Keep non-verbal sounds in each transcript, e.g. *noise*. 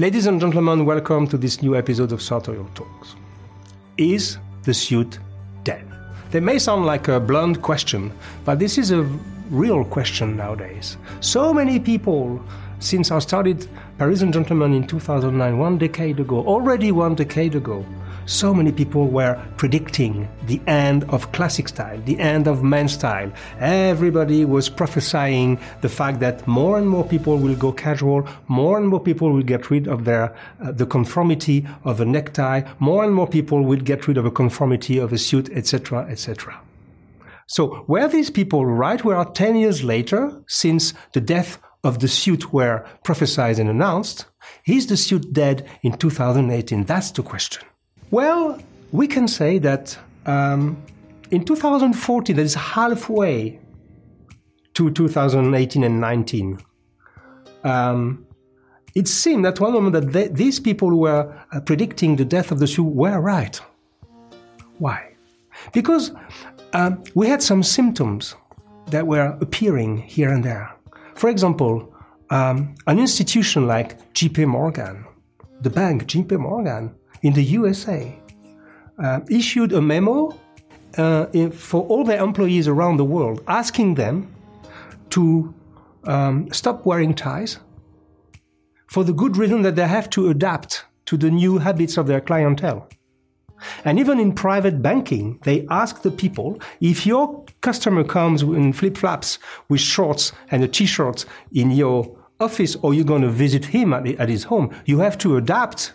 Ladies and gentlemen, welcome to this new episode of Sartorial Talks. Is the suit dead? They may sound like a blunt question, but this is a real question nowadays. So many people, since I started Parisian Gentleman in 2009, one decade ago, already one decade ago, so many people were predicting the end of classic style, the end of men's style. Everybody was prophesying the fact that more and more people will go casual, more and more people will get rid of their uh, the conformity of a necktie, more and more people will get rid of a conformity of a suit, etc., etc. So were these people right? We are 10 years later since the death of the suit were prophesied and announced. Is the suit dead in 2018? That's the question. Well, we can say that um, in 2014, that is halfway to 2018 and 19. Um, it seemed at one moment that they, these people who were uh, predicting the death of the suit were right. Why? Because um, we had some symptoms that were appearing here and there. For example, um, an institution like JP Morgan, the bank JP Morgan, in the USA uh, issued a memo uh, for all their employees around the world asking them to um, stop wearing ties for the good reason that they have to adapt to the new habits of their clientele. And even in private banking, they ask the people if your customer comes in flip flops with shorts and a t shirt in your office or you're going to visit him at his home, you have to adapt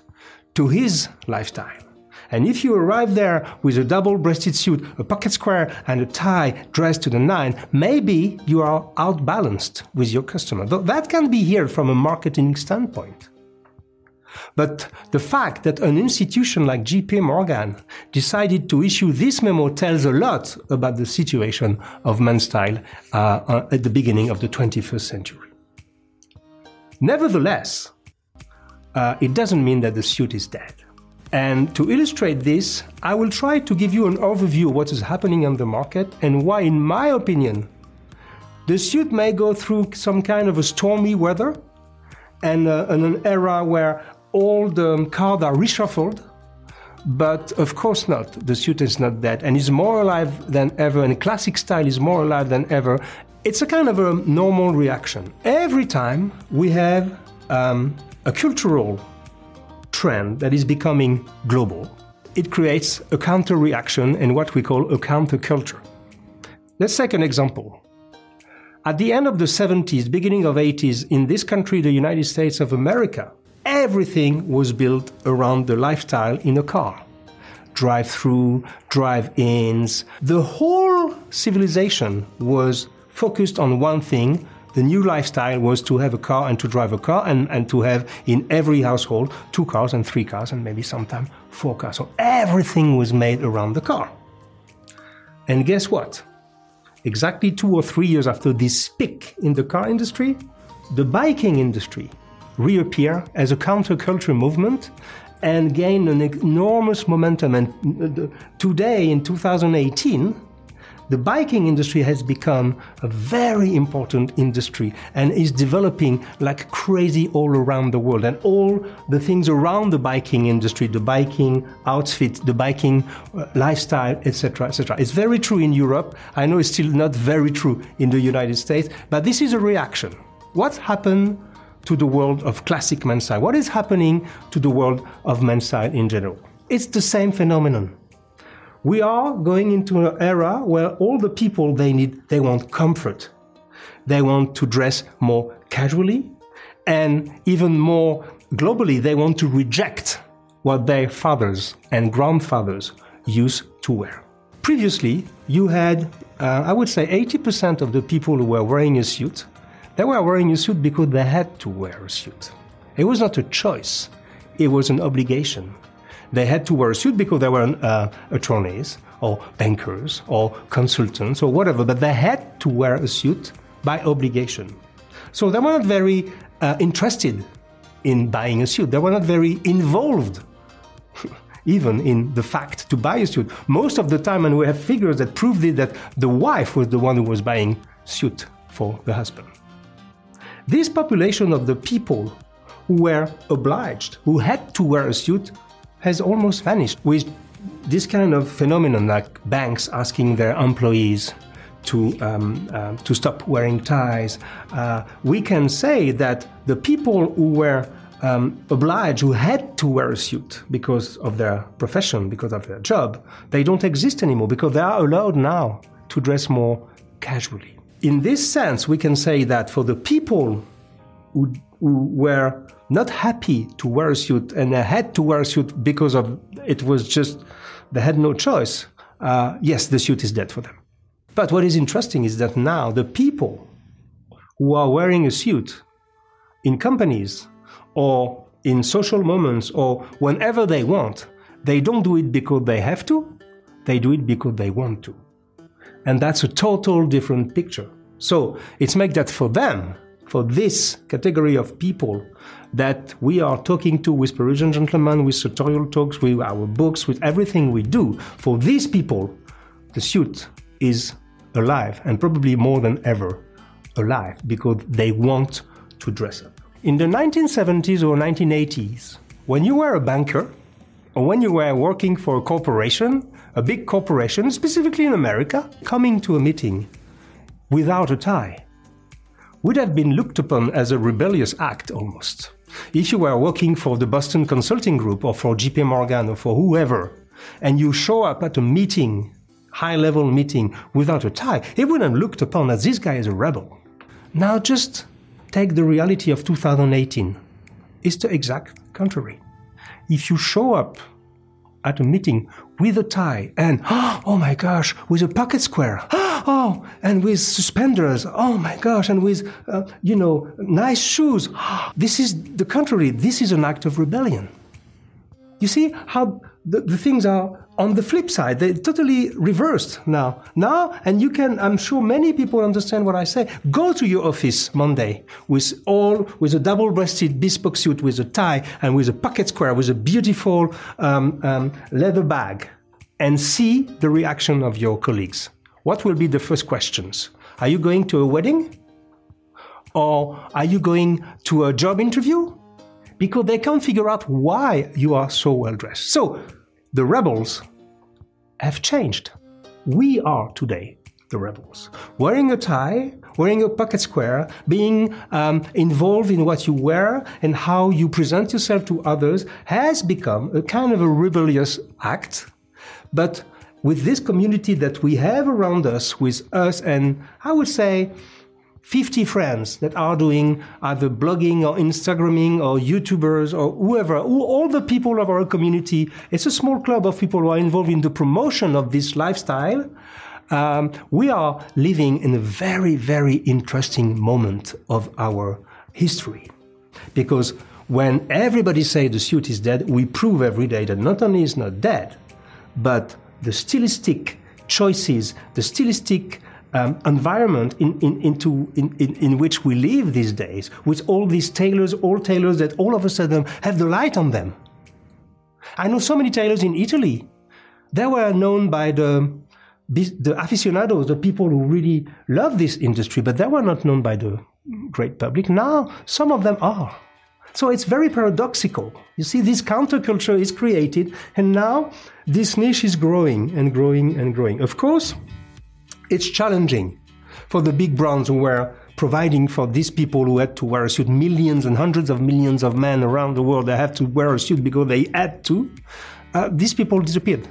to his lifestyle. And if you arrive there with a double breasted suit, a pocket square, and a tie dressed to the nine, maybe you are outbalanced with your customer. That can be here from a marketing standpoint. But the fact that an institution like JP Morgan decided to issue this memo tells a lot about the situation of men's style uh, uh at the beginning of the 21st century. Nevertheless, uh, it doesn't mean that the suit is dead. And to illustrate this, I will try to give you an overview of what is happening on the market and why, in my opinion, the suit may go through some kind of a stormy weather and, uh, and an era where all the cards are reshuffled. But of course not. The suit is not dead and is more alive than ever, and classic style is more alive than ever. It's a kind of a normal reaction. Every time we have um, a cultural trend that is becoming global, it creates a counter reaction and what we call a counterculture. Let's take an example. At the end of the 70s, beginning of 80s, in this country, the United States of America, everything was built around the lifestyle in a car. Drive through, drive ins. The whole civilization was focused on one thing the new lifestyle was to have a car and to drive a car and, and to have in every household two cars and three cars and maybe sometimes four cars. So everything was made around the car. And guess what? Exactly two or three years after this peak in the car industry, the biking industry reappear as a counterculture movement and gain an enormous momentum. And uh, today, in 2018, the biking industry has become a very important industry and is developing like crazy all around the world. And all the things around the biking industry, the biking outfit, the biking uh, lifestyle, etc., etc. It's very true in Europe. I know it's still not very true in the United States, but this is a reaction. What happened to the world of classic men's? What is happening to the world of men's in general? It's the same phenomenon. We are going into an era where all the people they need, they want comfort. They want to dress more casually and even more globally, they want to reject what their fathers and grandfathers used to wear. Previously, you had, uh, I would say, 80% of the people who were wearing a suit, they were wearing a suit because they had to wear a suit. It was not a choice, it was an obligation. They had to wear a suit because they were uh, attorneys or bankers or consultants or whatever, but they had to wear a suit by obligation. So they were not very uh, interested in buying a suit. They were not very involved *laughs* even in the fact to buy a suit. Most of the time, and we have figures that prove it, that the wife was the one who was buying suit for the husband. This population of the people who were obliged, who had to wear a suit, has almost vanished. With this kind of phenomenon, like banks asking their employees to um, uh, to stop wearing ties, uh, we can say that the people who were um, obliged, who had to wear a suit because of their profession, because of their job, they don't exist anymore because they are allowed now to dress more casually. In this sense, we can say that for the people who, who were not happy to wear a suit and they had to wear a suit because of it was just they had no choice. Uh, yes, the suit is dead for them. But what is interesting is that now the people who are wearing a suit in companies or in social moments or whenever they want, they don't do it because they have to, they do it because they want to. And that's a total different picture. So it's make that for them, for this category of people that we are talking to with Parisian gentlemen, with sartorial talks, with our books, with everything we do, for these people, the suit is alive and probably more than ever alive because they want to dress up. In the 1970s or 1980s, when you were a banker or when you were working for a corporation, a big corporation, specifically in America, coming to a meeting without a tie would have been looked upon as a rebellious act almost. If you were working for the Boston Consulting Group or for JP Morgan or for whoever, and you show up at a meeting high level meeting without a tie, he wouldn't have looked upon as this guy is a rebel. Now just take the reality of 2018. It's the exact contrary. If you show up at a meeting with a tie and, *gasps* oh my gosh, with a pocket square, *gasps* oh, and with suspenders, oh my gosh, and with, uh, you know, nice shoes, *gasps* this is the contrary. This is an act of rebellion. You see how the, the things are on the flip side, they're totally reversed now. Now, and you can, I'm sure many people understand what I say. Go to your office Monday with all, with a double-breasted bespoke suit with a tie and with a pocket square with a beautiful um, um, leather bag and see the reaction of your colleagues. What will be the first questions? Are you going to a wedding? Or are you going to a job interview? Because they can't figure out why you are so well dressed. So, the rebels have changed. We are today the rebels. Wearing a tie, wearing a pocket square, being um, involved in what you wear and how you present yourself to others has become a kind of a rebellious act. But with this community that we have around us, with us, and I would say 50 friends that are doing either blogging or Instagramming or YouTubers or whoever, all the people of our community. It's a small club of people who are involved in the promotion of this lifestyle. Um, we are living in a very, very interesting moment of our history. Because when everybody say the suit is dead, we prove every day that not only is not dead, but the stylistic choices, the stylistic um, environment in, in, into, in, in, in which we live these days, with all these tailors, all tailors that all of a sudden have the light on them. I know so many tailors in Italy. They were known by the, the aficionados, the people who really love this industry, but they were not known by the great public. Now, some of them are. So it's very paradoxical. You see, this counterculture is created, and now this niche is growing and growing and growing. Of course, it's challenging for the big brands who were providing for these people who had to wear a suit. Millions and hundreds of millions of men around the world that have to wear a suit because they had to. Uh, these people disappeared.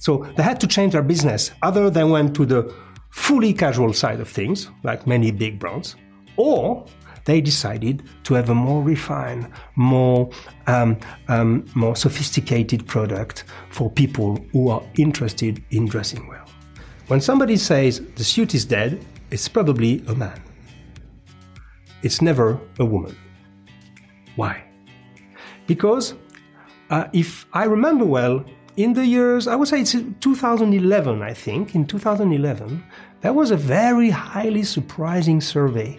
So they had to change their business. Other than went to the fully casual side of things, like many big brands, or they decided to have a more refined, more um, um, more sophisticated product for people who are interested in dressing well. When somebody says the suit is dead, it's probably a man. It's never a woman. Why? Because uh, if I remember well, in the years, I would say it's 2011, I think, in 2011, there was a very highly surprising survey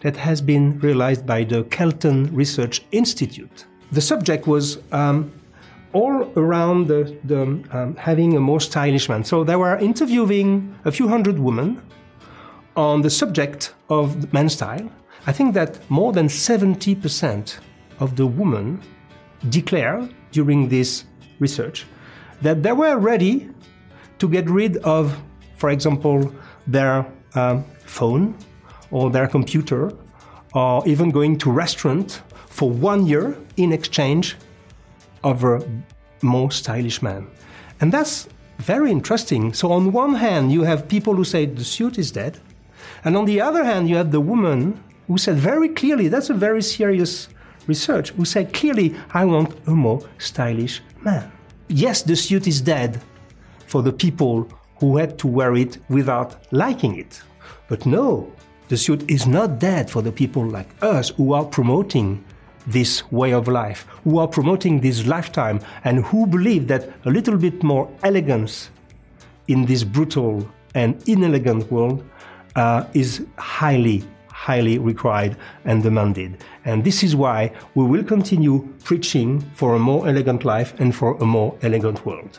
that has been realized by the Kelton Research Institute. The subject was um, all around the, the um, having a more stylish man. So they were interviewing a few hundred women on the subject of men's style. I think that more than 70% of the women declare during this research that they were ready to get rid of, for example, their um, phone or their computer, or even going to restaurant for one year in exchange of a more stylish man. And that's very interesting. So on one hand, you have people who say the suit is dead, and on the other hand, you have the woman who said very clearly, that's a very serious research, who said clearly, I want a more stylish man. Yes, the suit is dead for the people who had to wear it without liking it. But no, the suit is not dead for the people like us who are promoting this way of life, who are promoting this lifetime, and who believe that a little bit more elegance in this brutal and inelegant world uh, is highly, highly required and demanded. And this is why we will continue preaching for a more elegant life and for a more elegant world.